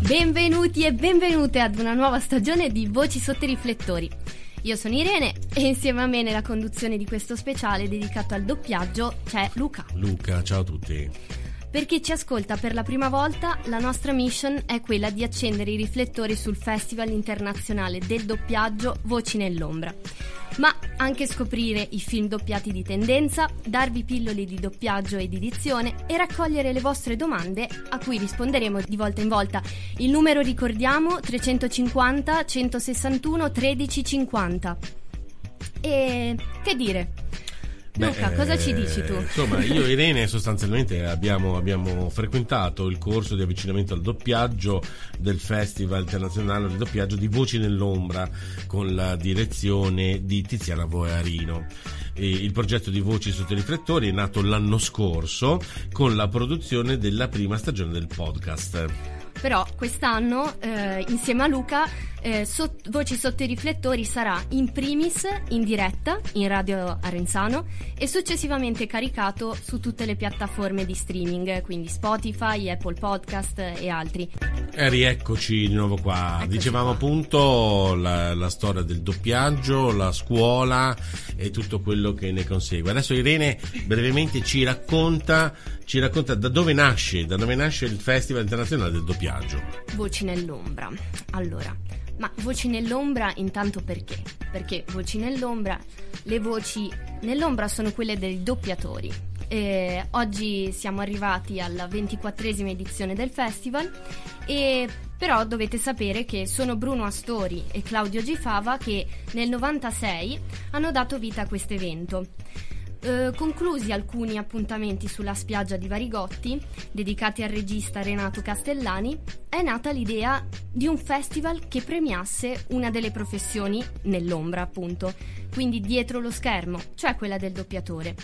Benvenuti e benvenute ad una nuova stagione di Voci sotto i riflettori. Io sono Irene e insieme a me nella conduzione di questo speciale dedicato al doppiaggio c'è Luca. Luca, ciao a tutti. Per chi ci ascolta per la prima volta, la nostra mission è quella di accendere i riflettori sul Festival internazionale del doppiaggio Voci nell'ombra ma anche scoprire i film doppiati di tendenza, darvi pillole di doppiaggio ed edizione e raccogliere le vostre domande a cui risponderemo di volta in volta. Il numero ricordiamo 350 161 1350. E che dire? Luca, Beh, cosa ci dici tu? Insomma, io e Irene sostanzialmente abbiamo, abbiamo, frequentato il corso di avvicinamento al doppiaggio del Festival internazionale del doppiaggio di Voci nell'ombra con la direzione di Tiziana Voarino. il progetto di Voci sotto i riflettori è nato l'anno scorso con la produzione della prima stagione del podcast. Però quest'anno, eh, insieme a Luca, eh, sot- Voci sotto i riflettori sarà in primis in diretta in Radio Arenzano e successivamente caricato su tutte le piattaforme di streaming, quindi Spotify, Apple Podcast e altri. E rieccoci di nuovo qua. Eccoci Dicevamo qua. appunto la, la, storia del doppiaggio, la scuola e tutto quello che ne consegue. Adesso Irene brevemente ci racconta, ci racconta da dove nasce, da dove nasce il Festival Internazionale del Doppiaggio. Voci nell'ombra. Allora, ma voci nell'ombra intanto perché? Perché voci nell'ombra, le voci nell'ombra sono quelle dei doppiatori. E oggi siamo arrivati alla ventiquattresima edizione del festival e però dovete sapere che sono Bruno Astori e Claudio Gifava che nel 96 hanno dato vita a questo evento. Eh, conclusi alcuni appuntamenti sulla spiaggia di Varigotti, dedicati al regista Renato Castellani, è nata l'idea di un festival che premiasse una delle professioni nell'ombra, appunto, quindi dietro lo schermo, cioè quella del doppiatore.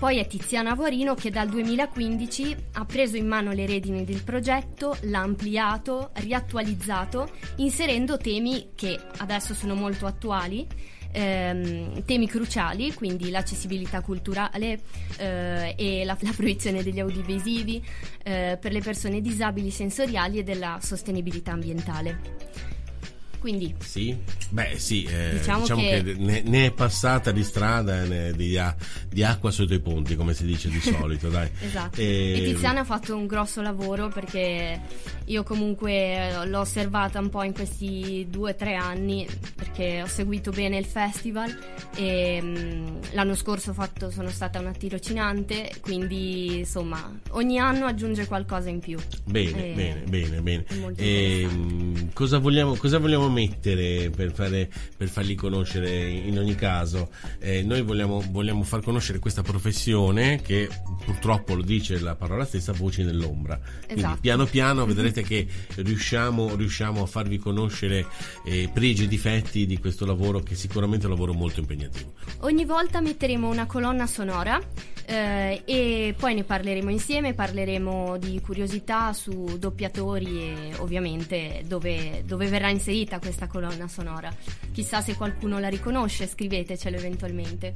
Poi è Tiziana Avorino che dal 2015 ha preso in mano le redini del progetto, l'ha ampliato, riattualizzato, inserendo temi che adesso sono molto attuali ehm, temi cruciali, quindi l'accessibilità culturale eh, e la, la, fruizione degli audiovisivi eh, per le persone disabili sensoriali e della sostenibilità ambientale. Quindi, sì, beh, sì, eh, diciamo, diciamo, che, che ne, ne, è passata di strada e di, di, acqua sotto i ponti, come si dice di solito. dai. esatto. E... e Tiziana ha fatto un grosso lavoro perché io comunque l'ho osservata un po' in questi due o tre anni perché ho seguito bene il festival e mh, mm, l'anno scorso fatto, sono stata una tirocinante, quindi insomma ogni anno aggiunge qualcosa in più. Bene, e... bene, bene, bene. E, ehm, cosa vogliamo, cosa vogliamo mettere per, fare, per farli conoscere in ogni caso? Eh, noi vogliamo, vogliamo, far conoscere questa professione che purtroppo lo dice la parola stessa, voci nell'ombra. Quindi esatto. piano piano vedrete che riusciamo, riusciamo a farvi conoscere eh, pregi e difetti di questo lavoro che sicuramente è un lavoro molto impegnativo. Ogni volta metteremo una colonna sonora eh, e poi ne parleremo insieme, parleremo di curiosità su doppiatori e ovviamente dove, dove verrà inserita questa colonna sonora. Chissà se qualcuno la riconosce, scrivetecelo eventualmente.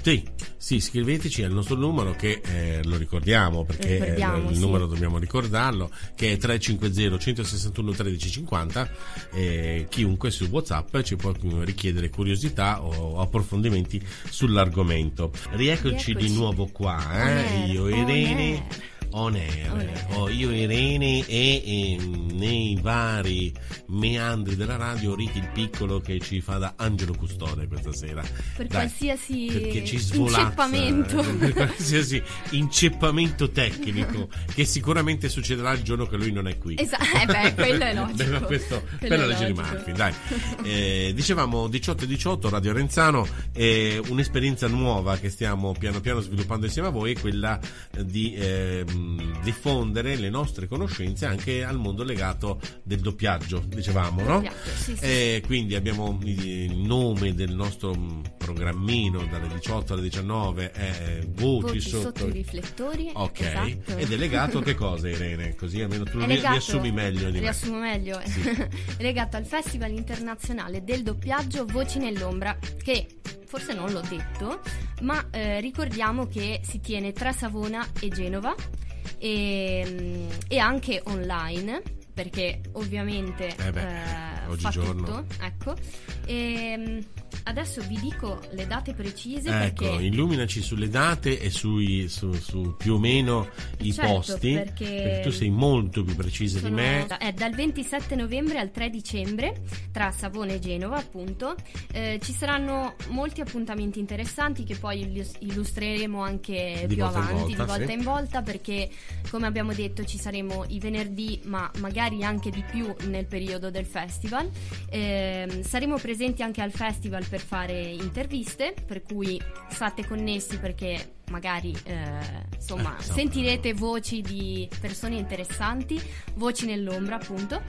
Sì, sì, scriveteci al nostro numero che eh, lo ricordiamo perché eh, il sì. numero dobbiamo ricordarlo che è 350 161 1350 eh, chiunque su Whatsapp ci può richiedere curiosità o approfondimenti sull'argomento. Rieccoci, Rieccoci. di nuovo qua, eh? io Irene on air. On air. Oh, io Irene e, e nei vari meandri della radio Ricky il piccolo che ci fa da angelo custode questa sera. Per Dai, qualsiasi perché ci inceppamento. Per qualsiasi inceppamento tecnico che sicuramente succederà il giorno che lui non è qui. Esatto, eh beh, quello è logico. Beh, questo, per la legge di Murphy, dai. Eh, dicevamo 18 e 18 Radio Renzano, eh, un'esperienza nuova che stiamo piano piano sviluppando insieme a voi è quella di eh, diffondere le nostre conoscenze anche al mondo legato del doppiaggio, dicevamo, no? Sì, sì. E quindi abbiamo il nome del nostro programmino dalle 18 alle 19 è Voci, Voci sotto... sotto... i riflettori. Ok. Esatto. Ed è legato a che cosa, Irene? Così almeno tu legato, riassumi meglio di riassumo me. meglio. Sì. è legato al Festival internazionale del doppiaggio Voci nell'ombra che forse non l'ho detto, ma eh, ricordiamo che si tiene tra Savona e Genova e, e anche online perché ovviamente eh beh, eh, fa tutto. Ecco. E, ehm, adesso vi dico le date precise. Ecco, perché... illuminaci sulle date e sui, su, su, più o meno i certo, posti. Perché... perché... tu sei molto più precisa Sono... di me. È dal 27 novembre al 3 dicembre tra Savone e Genova, appunto. Eh, ci saranno molti appuntamenti interessanti che poi illustreremo anche di più avanti, volta, di volta sì. in volta, perché come abbiamo detto ci saremo i venerdì, ma magari anche di più nel periodo del festival. Eh, saremo presenti anche al festival per fare interviste, per cui state connessi perché magari eh, insomma Eh, so. sentirete voci di persone interessanti, voci nell'ombra appunto.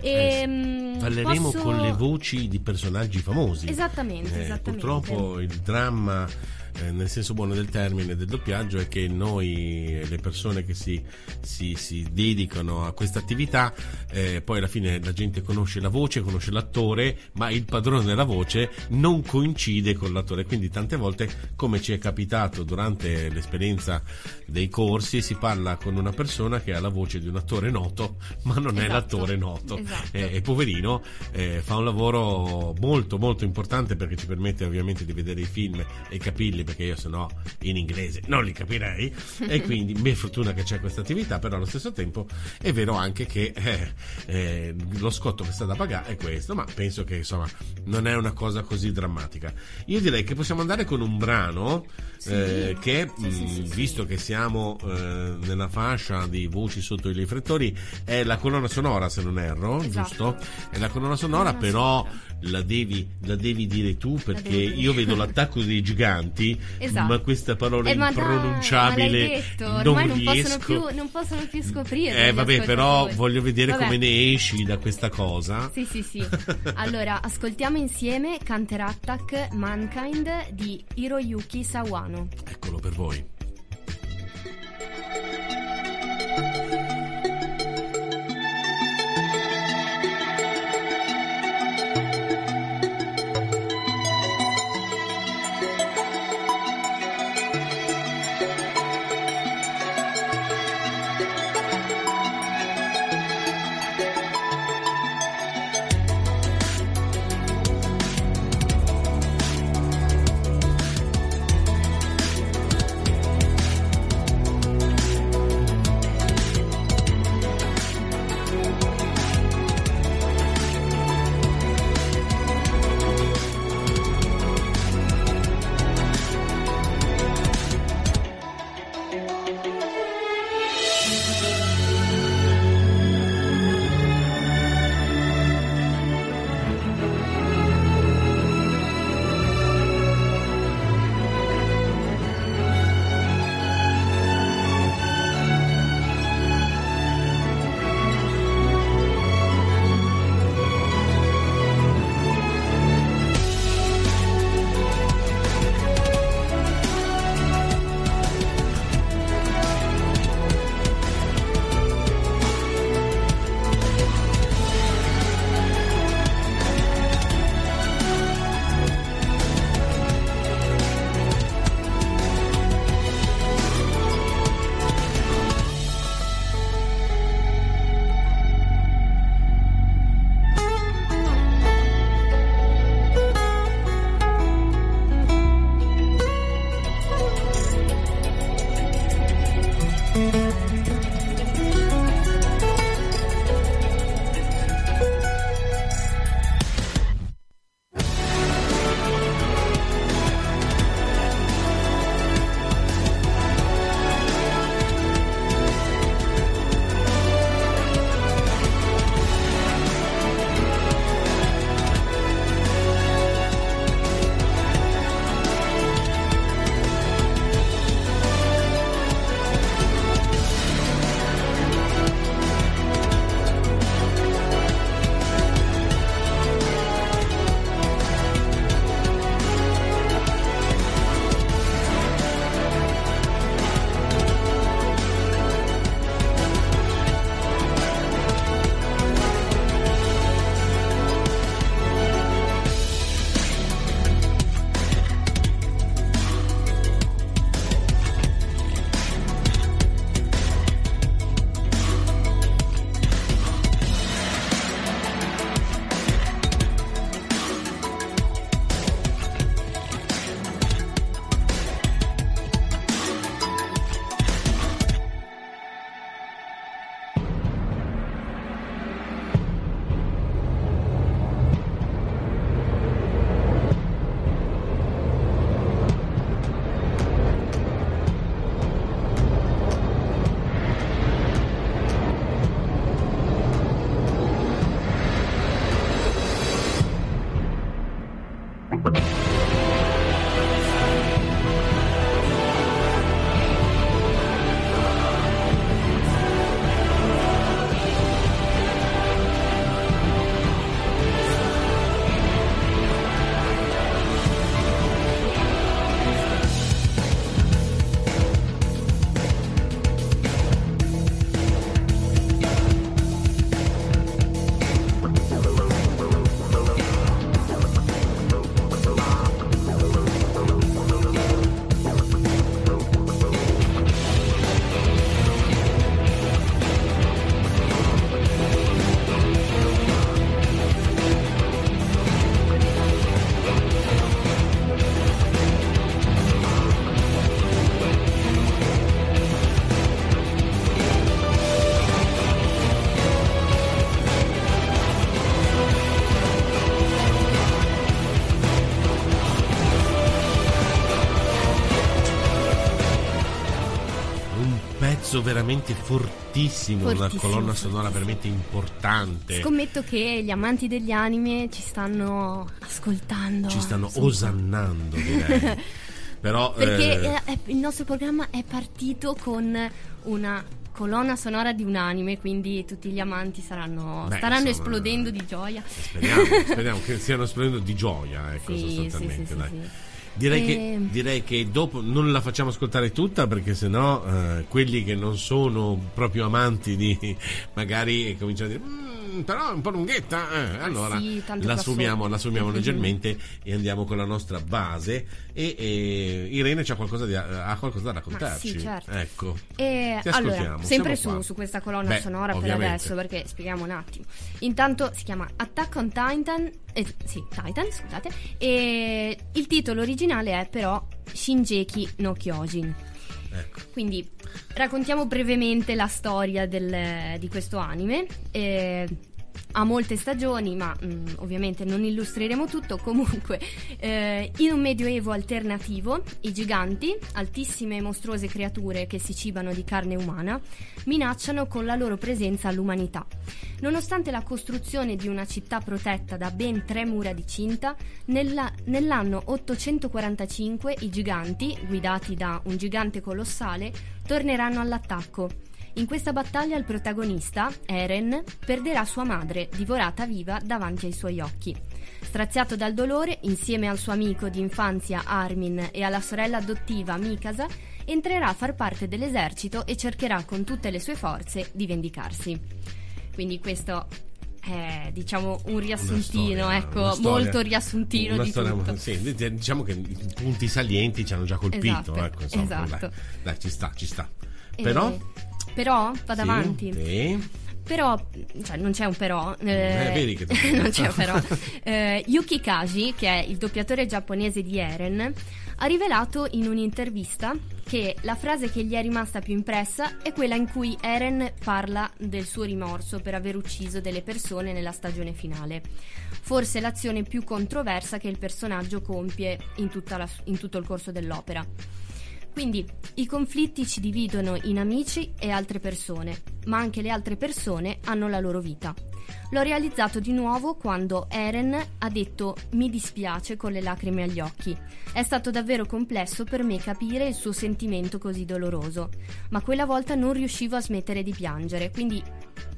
E, Eh, mm, Parleremo posso- con le voci di personaggi famosi. Esattamente, Eh, esattamente. Purtroppo il dramma, eh, nel senso buono del termine, del doppiaggio è che noi, le persone che si, si- si dedicano a questa attività, eh, poi alla fine la gente conosce la voce, conosce l'attore, ma il padrone della voce non coincide con l'attore. Quindi tante volte, come ci è capitato durante l'esperienza dei corsi, si parla con una persona che ha la voce di un attore noto, ma non è Esatto, l'attore noto. esatto. Eh, e poverino eh, fa un lavoro molto molto importante perché ci permette ovviamente di vedere i film e capirli perché io se no in inglese non li capirei e quindi per fortuna che c'è questa attività però allo stesso tempo è vero anche che eh, eh, lo scotto che sta da pagare è questo ma penso che insomma non è una cosa così drammatica io direi che possiamo andare con un brano Sì. eh, che Sì, sì, mh, sì. visto che siamo eh, nella fascia di voci sotto i riflettori è la colonna sonora se non erro Esatto. giusto? È la colonna sonora, però la devi, la devi dire tu perché io vedo l'attacco dei giganti, Esatto. ma questa parola Eh, dai, impronunciabile detto, non ormai non riesco. possono, più, non possono più scoprire. eh vabbè, però voglio vedere Vabbè. come ne esci da questa cosa. Sì, sì, sì. Allora, ascoltiamo insieme Counter Attack Mankind di Hiroyuki Sawano. Eccolo per voi.「pezzo veramente fortissimo, fortissimo una colonna sonora veramente importante. Scommetto che gli amanti degli anime ci stanno ascoltando. Ci stanno osannando, direi. Però, Perché eh... Eh, il nostro programma è partito con una colonna sonora di un anime, quindi tutti gli amanti saranno, Beh, staranno insomma, esplodendo di gioia. Speriamo, speriamo che stiano esplodendo di gioia, ecco, sì, sostanzialmente. Sì, sì, direi, e... che, ehm. direi, che, dopo non la facciamo ascoltare tutta perché sennò eh, quelli che non sono proprio amanti di magari cominciano a dire mm, però è un po' lunghetta. Eh, allora sì, la sumiamo, la sumiamo leggermente e andiamo con la nostra base. E, e Irene c'ha qualcosa, di, ha qualcosa da raccontarci. Sì, certo. Ecco. E allora, sempre su, su, questa colonna Beh, sonora ovviamente. per adesso, perché spieghiamo un attimo. Intanto si chiama Attack on Titan. Eh, sì, Titan, scusate. E il titolo originale è però Shinjeki no Kyojin. Ecco. Quindi raccontiamo brevemente la storia del, di questo anime. Eh, ha molte stagioni, ma mh, mm, ovviamente non illustreremo tutto. Comunque, eh, in un medioevo alternativo, i giganti, altissime e mostruose creature che si cibano di carne umana, minacciano con la loro presenza l'umanità. Nonostante la costruzione di una città protetta da ben tre mura di cinta, nella, nell'anno 845 i giganti, guidati da un gigante colossale, torneranno all'attacco in questa battaglia il protagonista, Eren, perderà sua madre, divorata viva davanti ai suoi occhi. Straziato dal dolore, insieme al suo amico di infanzia Armin e alla sorella adottiva Mikasa, entrerà a far parte dell'esercito e cercherà con tutte le sue forze di vendicarsi. Quindi questo è diciamo un riassuntino, storia, ecco, storia, molto riassuntino di storia, tutto. Sì, diciamo che i punti salienti ci hanno già colpito, esatto, ecco, insomma, esatto. dai, dai, ci sta, ci sta. Però però, vado sì, avanti. Sì. Però, cioè non c'è un però. Eh, eh, vedi che non c'è un però. Eh, Yuki Kaji, che è il doppiatore giapponese di Eren, ha rivelato in un'intervista che la frase che gli è rimasta più impressa è quella in cui Eren parla del suo rimorso per aver ucciso delle persone nella stagione finale. Forse l'azione più controversa che il personaggio compie in, la, in tutto il corso dell'opera. Quindi i conflitti ci dividono in amici e altre persone, ma anche le altre persone hanno la loro vita. L'ho realizzato di nuovo quando Eren ha detto mi dispiace con le lacrime agli occhi. È stato davvero complesso per me capire il suo sentimento così doloroso, ma quella volta non riuscivo a smettere di piangere, quindi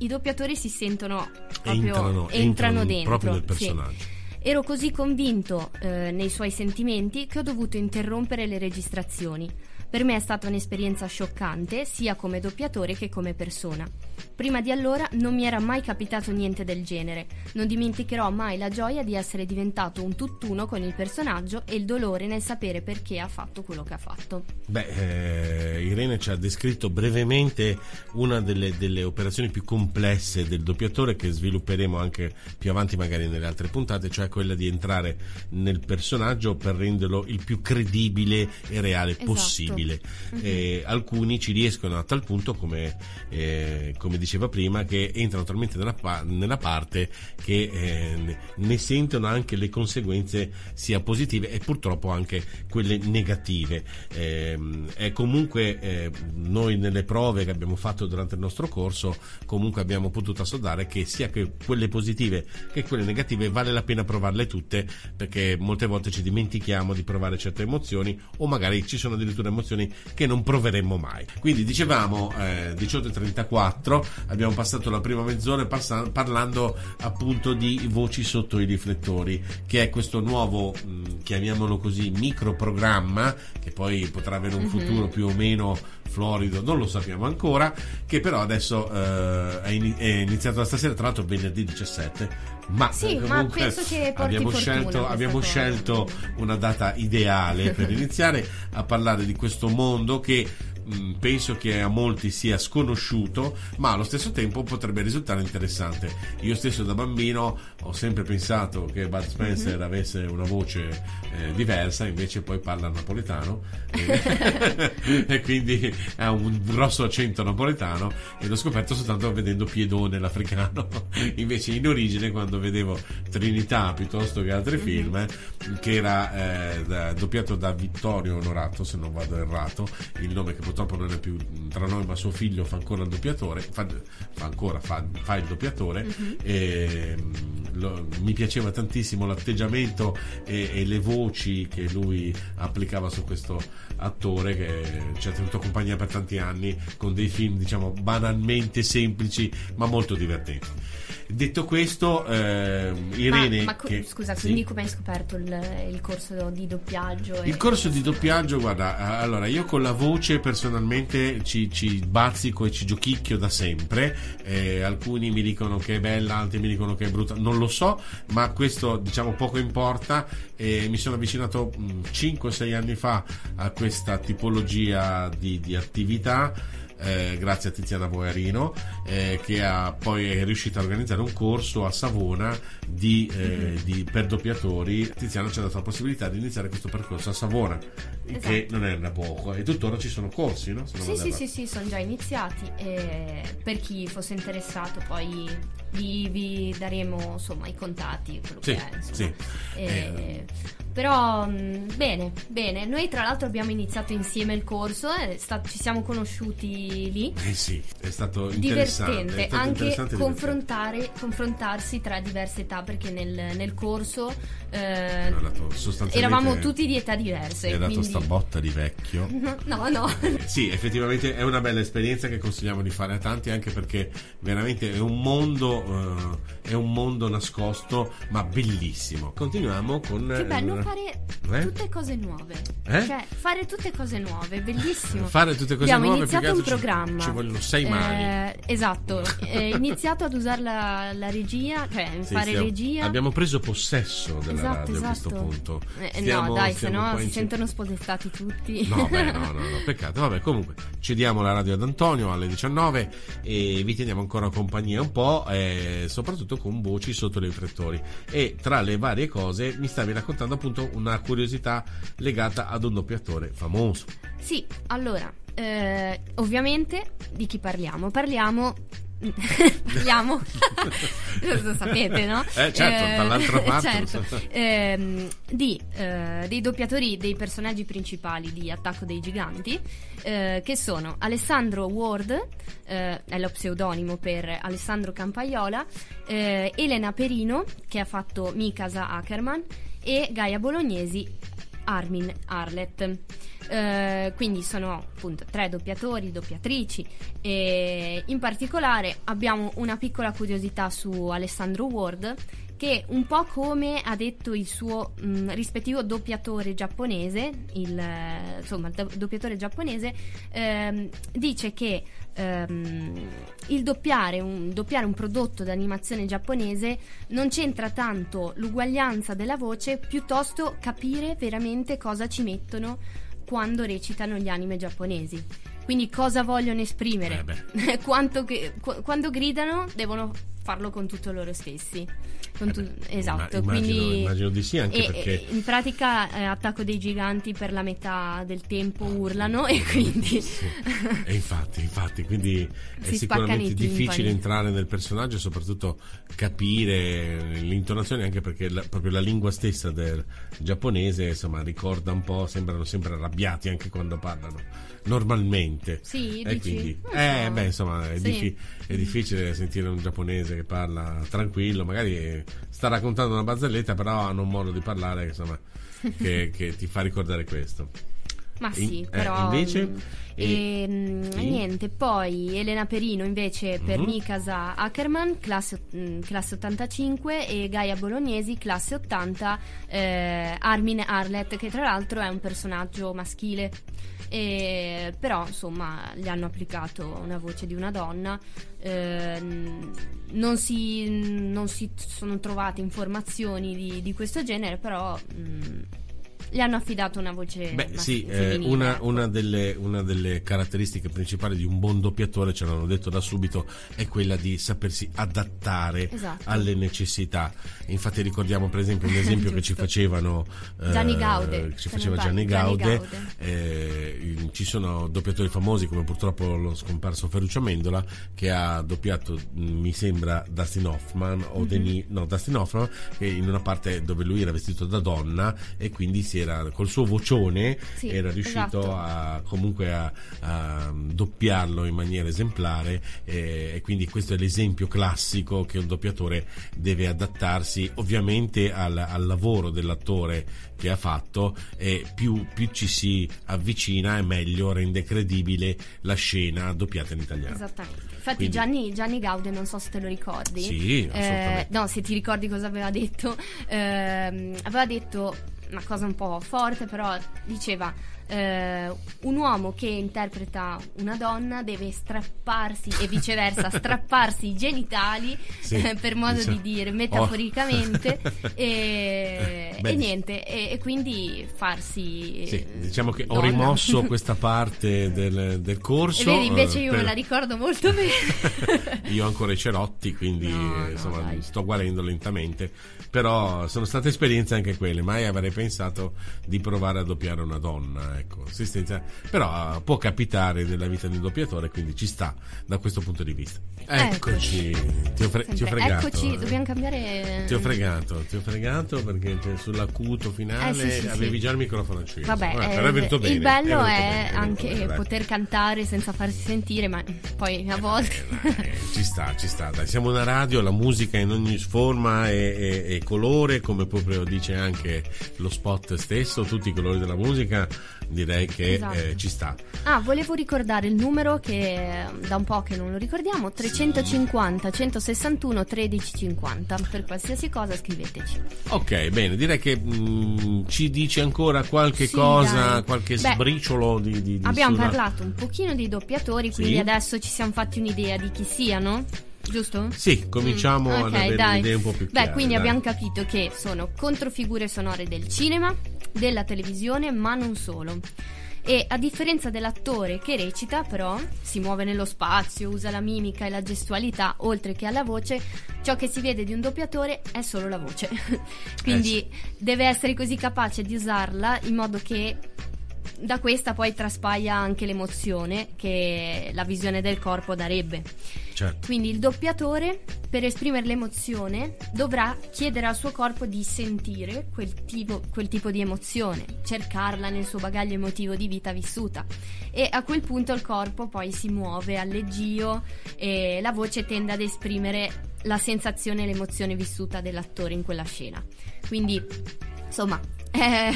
i doppiatori si sentono proprio entrano, entrano, entrano dentro proprio nel personaggio. Sì. Ero così convinto eh, nei suoi sentimenti che ho dovuto interrompere le registrazioni. Per me è stata un'esperienza scioccante, sia come doppiatore che come persona. Prima di allora non mi era mai capitato niente del genere. Non dimenticherò mai la gioia di essere diventato un tutt'uno con il personaggio e il dolore nel sapere perché ha fatto quello che ha fatto. Beh, eh, Irene ci ha descritto brevemente una delle, delle, operazioni più complesse del doppiatore che svilupperemo anche più avanti magari nelle altre puntate, cioè quella di entrare nel personaggio per renderlo il più credibile e reale esatto. possibile. Mm-hmm. Eh, alcuni ci riescono a tal punto, come, eh, come diceva prima, che entrano talmente nella, nella parte che eh, ne sentono anche le conseguenze sia positive e purtroppo anche quelle negative. Ehm, è comunque eh, noi nelle prove che abbiamo fatto durante il nostro corso comunque abbiamo potuto assodare che sia che quelle positive che quelle negative vale la pena provarle tutte perché molte volte ci dimentichiamo di provare certe emozioni o magari ci sono addirittura emozioni che non proveremmo mai. Quindi dicevamo eh, 18.34, abbiamo passato la prima mezz'ora passa- parlando appunto di voci sotto i riflettori, che è questo nuovo, mh, chiamiamolo così, microprogramma, che poi potrà avere un mm-hmm. futuro più o meno florido, non lo sappiamo ancora, che però adesso eh, è, in- è, iniziato da stasera, tra l'altro venerdì 17, ma sì, ma penso che abbiamo scelto, abbiamo scelto una data ideale per iniziare a parlare di questo mondo che Mm, penso che a molti sia sconosciuto, ma allo stesso tempo potrebbe risultare interessante. Io stesso da bambino ho sempre pensato che Bud Spencer mm-hmm. avesse una voce eh, diversa, invece poi parla napoletano e, e, quindi ha un grosso accento napoletano e l'ho scoperto soltanto vedendo Piedone l'africano. invece in origine quando vedevo Trinità piuttosto che altri mm-hmm. film, che era eh, da, doppiato da Vittorio Onorato, se non vado errato, il nome che purtroppo purtroppo non è più tra noi, ma suo figlio fa ancora il doppiatore, fa, fa ancora, fa, fa, il doppiatore. Uh-huh. E, lo, mi piaceva tantissimo l'atteggiamento e, e, le voci che lui applicava su questo attore che ci ha tenuto compagnia per tanti anni con dei film, diciamo, banalmente semplici, ma molto divertenti. Detto questo, eh, Irene. Ma, ma che, scusa, sì? quindi come hai scoperto il, il corso di doppiaggio? Il corso di doppiaggio, guarda, allora io con la voce personalmente ci, ci bazzico e ci giochicchio da sempre. Eh, alcuni mi dicono che è bella, altri mi dicono che è brutta, non lo so, ma questo diciamo poco importa. Eh, mi sono avvicinato 5-6 anni fa a questa tipologia di, di attività eh, grazie a Tiziana Boiarino eh, che ha poi è riuscita a organizzare un corso a Savona di, eh, di, per doppiatori. Tiziana ci ha dato la possibilità di iniziare questo percorso a Savona, esatto. che non è da poco, e tuttora ci sono corsi, no? Sì, sì, sì, sì, sono già iniziati. per chi fosse interessato, poi vi, vi daremo insomma i contatti, sì, è. Sì. Eh, però mm, bene, bene. Noi tra l'altro abbiamo iniziato insieme il corso, eh, sta, ci siamo conosciuti lì. Eh sì, è stato divertente è stato anche interessante confrontare, confrontarsi tra diverse età perché nel, nel corso eh, eravamo tutti di età diverse. Mi ha dato quindi... sta botta di vecchio. No, no. Eh, sì, effettivamente è una bella esperienza che consigliamo di fare a tanti anche perché veramente è un mondo, uh, è un mondo nascosto ma bellissimo. Continuiamo con... Che bello fare eh? tutte cose nuove. Eh? Cioè, fare tutte cose nuove, bellissimo. Fare tutte cose Abbiamo nuove. Abbiamo iniziato un ci, programma. Ci vogliono sei mani. Eh, esatto. È iniziato ad usare la, la regia, cioè sì, fare stiamo, regia. Abbiamo preso possesso della esatto, radio esatto. a questo punto. Eh, stiamo, no, dai, se no si sentono spodestati tutti. No, beh, no, no, no, peccato. Vabbè, comunque, cediamo la radio ad Antonio alle 19 e vi teniamo ancora compagnia un po', eh, soprattutto con voci sotto i riflettori. E tra le varie cose mi stavi raccontando appunto una curiosità legata ad un doppiatore famoso. Sì, allora, eh, ovviamente di chi parliamo? Parliamo parliamo lo sapete no? Eh, certo, eh, dall'altra parte certo, ehm, di, eh, dei doppiatori dei personaggi principali di Attacco dei Giganti eh, che sono Alessandro Ward eh, è lo pseudonimo per Alessandro Campaiola eh, Elena Perino che ha fatto Mikasa Ackerman e Gaia Bolognesi Armin Arlet. Eh, quindi sono appunto tre doppiatori, doppiatrici e in particolare abbiamo una piccola curiosità su Alessandro Ward che un po' come ha detto il suo mh, mm, rispettivo doppiatore giapponese, il, insomma, il doppiatore giapponese, ehm, dice che ehm, il doppiare un, doppiare un prodotto d'animazione giapponese non c'entra tanto l'uguaglianza della voce, piuttosto capire veramente cosa ci mettono quando recitano gli anime giapponesi. Quindi cosa vogliono esprimere? Eh che, qu- quando gridano devono farlo con tutto loro stessi. Eh tu- esatto, immagino, quindi immagino di sì anche e, perché in pratica eh, attacco dei giganti per la metà del tempo urlano e quindi sì. e infatti, infatti, quindi è sicuramente difficile entrare nel personaggio e soprattutto capire l'intonazione anche perché la, proprio la lingua stessa del giapponese insomma ricorda un po', sembrano sempre arrabbiati anche quando parlano normalmente. Sì, e dici? quindi, eh, beh, insomma, è, sì. diffi- è, difficile sentire un giapponese che parla tranquillo, magari sta raccontando una barzelletta, però hanno un modo di parlare insomma, che, che ti fa ricordare questo. Ma sì, In, però. Eh, invece. E, e sì. niente, poi Elena Perino invece per mm-hmm. Mikasa Ackerman, classe, mm, classe, 85, e Gaia Bolognesi, classe 80, eh, Armin Arlet, che tra l'altro è un personaggio maschile. E, però insomma gli hanno applicato una voce di una donna eh, non, si, non, si, sono trovate informazioni di, di questo genere però mh, mm, gli hanno affidato una voce Beh, sì, eh, una, ecco. una, delle, una, delle, caratteristiche principali di un buon doppiatore, ce l'hanno detto da subito, è quella di sapersi adattare esatto. alle necessità. Infatti ricordiamo per esempio un esempio che ci facevano eh, Gianni Gaude, ci faceva Gianni Gaude, Gianni Gaude. Eh, ci sono doppiatori famosi come purtroppo lo scomparso Ferruccio Amendola che ha doppiato mi sembra Dustin Hoffman o mm-hmm. Denis, no Dustin Hoffman in una parte dove lui era vestito da donna e quindi si era col suo vocione sì, era riuscito esatto. a comunque a, a, doppiarlo in maniera esemplare eh, e quindi questo è l'esempio classico che un doppiatore deve adattarsi ovviamente al, al lavoro dell'attore che ha fatto e più, più, ci si avvicina e meglio rende credibile la scena doppiata in italiano. Esattamente. Infatti Quindi... Gianni, Gianni Gaude, non so se te lo ricordi. Sì, eh, no, se ti ricordi cosa aveva detto. Eh, aveva detto una cosa un po' forte, però diceva eh, un uomo che interpreta una donna deve strapparsi e viceversa strapparsi i genitali sì, eh, per modo diciamo. di dire metaforicamente oh. e, e, niente e, e, quindi farsi sì, diciamo che donna. ho rimosso questa parte del, del corso e vedi invece io per... me la ricordo molto bene io ho ancora i cerotti quindi no, insomma no, sto guarendo lentamente però sono state esperienze anche quelle mai avrei pensato di provare a doppiare una donna ecco, assistenza. Però uh, può capitare nella vita di un doppiatore, quindi ci sta da questo punto di vista. Eccoci, ti, ho fre- ti, ho fregato. Eccoci, dobbiamo cambiare. Ti ho fregato, ti ho fregato perché sull'acuto finale eh, sì, sì, avevi sì. già il microfono acceso. Vabbè, eh, però è venuto bene. Il bello è, bene, anche bene, poter cantare senza farsi sentire, ma poi a volte. Eh, dai, ci sta, ci sta. Dai, siamo una radio, la musica in ogni forma e, e, e colore, come proprio dice anche lo spot stesso, tutti i colori della musica direi che esatto. eh, ci sta. Ah, volevo ricordare il numero che da un po' che non lo ricordiamo, 350 161 1350. Per qualsiasi cosa scriveteci. Ok, bene, direi che mh, mm, ci dici ancora qualche sì, cosa, dai. qualche Beh, sbriciolo di, di, di Abbiamo sulla... parlato un pochino di doppiatori, quindi sì. adesso ci siamo fatti un'idea di chi siano giusto? Sì, cominciamo mm, okay, ad avere dai. idee un po' più chiare. Beh, quindi dai. abbiamo capito che sono controfigure sonore del cinema, della televisione, ma non solo. E a differenza dell'attore che recita, però, si muove nello spazio, usa la mimica e la gestualità, oltre che alla voce, ciò che si vede di un doppiatore è solo la voce. Quindi eh sì. deve essere così capace di usarla in modo che da questa poi traspaia anche l'emozione che la visione del corpo darebbe. Certo. Quindi il doppiatore, per esprimere l'emozione, dovrà chiedere al suo corpo di sentire quel tipo, quel tipo di emozione, cercarla nel suo bagaglio emotivo di vita vissuta. E a quel punto il corpo poi si muove allegio e la voce tende ad esprimere la sensazione e l'emozione vissuta dell'attore in quella scena. Quindi, insomma, è,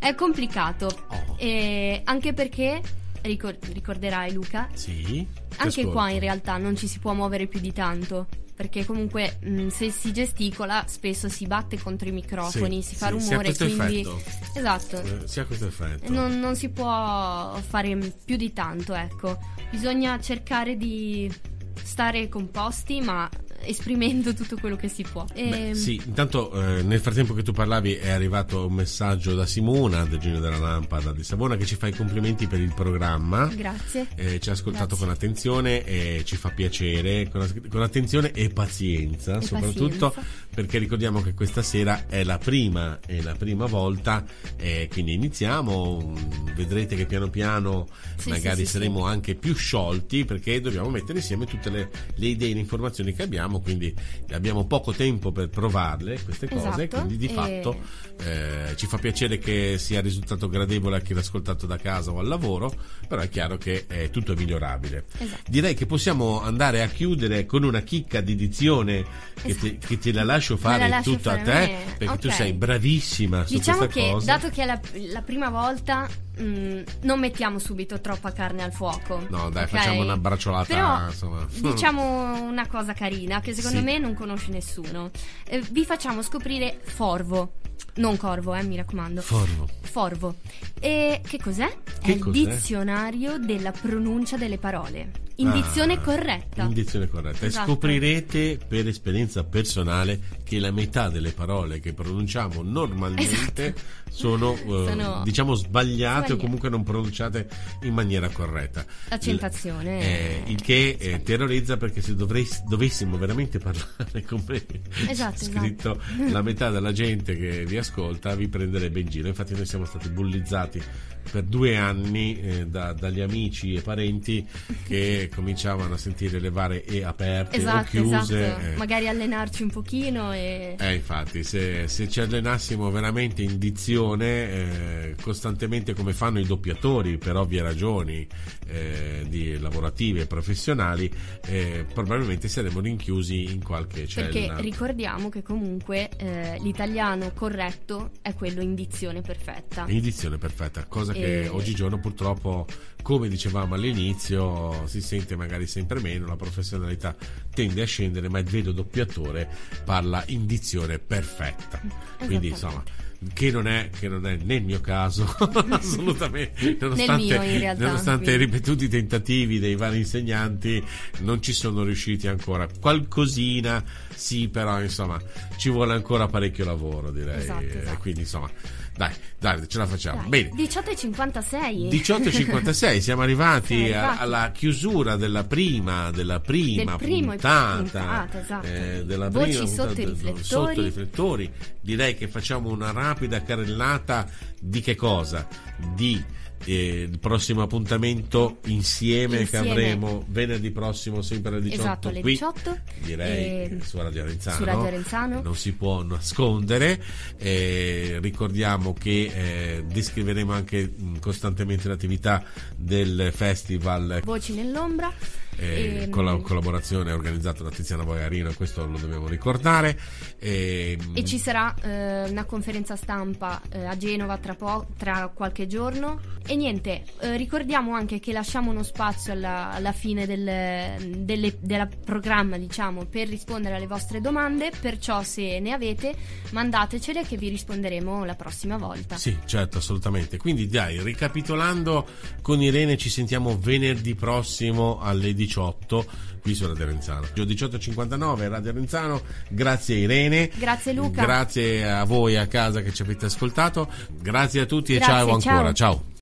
è complicato. Oh. anche perché, ricorderai Luca? Sì. Anche ascolto. qua in realtà non ci si può muovere più di tanto perché comunque mh, se si gesticola spesso si batte contro i microfoni, sì, si fa sì, rumore, si quindi effetto. esatto. Eh, si ha questo effetto. Non, non, si può fare più di tanto, ecco. Bisogna cercare di stare composti, ma esprimendo tutto quello che si può. E... Beh, ehm, sì, intanto eh, nel frattempo che tu parlavi è arrivato un messaggio da Simona, del Genio della Lampada di Savona, che ci fa i complimenti per il programma. Grazie. Eh, ci ha ascoltato Grazie. con attenzione e ci fa piacere, con, con attenzione e pazienza, e soprattutto pazienza. perché ricordiamo che questa sera è la prima, è la prima volta, eh, quindi iniziamo, vedrete che piano piano sì, magari sì, sì, saremo anche più sciolti perché dobbiamo mettere insieme tutte le, le idee e le informazioni che abbiamo facciamo, quindi abbiamo poco tempo per provarle queste cose, esatto, quindi di e... fatto eh, ci fa piacere che sia risultato gradevole a chi l'ha ascoltato da casa o al lavoro, però è chiaro che è tutto migliorabile. Esatto. Direi che possiamo andare a chiudere con una chicca di dizione che, esatto. te, che te, la lascio fare la lascio tutta fare a te, me. perché okay. tu sei bravissima su diciamo questa che, cosa. Dato che è la, la prima volta Mm, non mettiamo subito troppa carne al fuoco. No, dai, okay? facciamo una bracciolata. Però, insomma. Diciamo una cosa carina che secondo sì. me non conosce nessuno. Eh, vi facciamo scoprire Forvo. Non corvo, eh, mi raccomando. Forvo. Forvo. E che cos'è? Che È cos'è? il dizionario della pronuncia delle parole. Indizione ah, corretta. Indizione corretta. Esatto. E scoprirete per esperienza personale che la metà delle parole che pronunciamo normalmente esatto. sono, uh, sono, diciamo sbagliate o comunque non pronunciate in maniera corretta. Accentazione. Eh, il che eh, terrorizza perché se dovrei, dovessimo veramente parlare come esatto, scritto esatto. la metà della gente che vi ascolta vi prenderebbe in giro. Infatti noi siamo stati bullizzati per due anni eh, da, dagli amici e parenti che cominciavano a sentire le varie E aperte esatto, o chiuse. Esatto. Eh. Magari allenarci un pochino e... Eh, infatti, se, se ci allenassimo veramente in dizione, eh, costantemente come fanno i doppiatori, per ovvie ragioni eh, di lavorative e professionali, eh, probabilmente saremmo rinchiusi in qualche cella. Perché ricordiamo che comunque eh, l'italiano corretto è quello in dizione perfetta. In dizione perfetta, cosa che oggigiorno purtroppo, come dicevamo all'inizio, si sente magari sempre meno, la professionalità tende a scendere, ma il vero doppiatore parla in dizione perfetta. Quindi insomma che non è, che non è nel mio caso assolutamente nonostante, mio, realtà, nonostante i ripetuti tentativi dei vari insegnanti non ci sono riusciti ancora qualcosina sì però insomma ci vuole ancora parecchio lavoro direi esatto, esatto. quindi insomma dai, dai, ce la facciamo. Bene. 18.56. 18.56, siamo arrivati, siamo arrivati. alla chiusura della prima, della prima Del puntata. puntata esatto. eh, della Voci prima sotto, puntata, i riflettori. sotto i riflettori. Direi che facciamo una rapida carrellata di che cosa? Di eh, il prossimo appuntamento insieme, insieme, che avremo venerdì prossimo sempre alle 18 esatto, alle 18 direi eh, su Radio Arenzano, su Radio Arenzano. non si può nascondere. Ricordiamo che eh, descriveremo anche mh, costantemente l'attività del festival Voci nell'ombra eh, con la collaborazione organizzata da Tiziana Boiarino, questo lo dobbiamo ricordare. E, ehm, e ci sarà eh, una conferenza stampa eh, a Genova tra, po- tra, qualche giorno. E niente, eh, ricordiamo anche che lasciamo uno spazio alla, alla fine del delle, della programma, diciamo, per rispondere alle vostre domande. Perciò, se ne avete, mandatecele che vi risponderemo la prossima volta. Sì, certo, assolutamente. Quindi, dai, ricapitolando, con Irene ci sentiamo venerdì prossimo alle 18 18 qui su Radio Renzano. 18.59 Radio Renzano, grazie Irene. Grazie Luca. Grazie a voi a casa che ci avete ascoltato. Grazie a tutti grazie, e ciao ancora. ciao. ciao.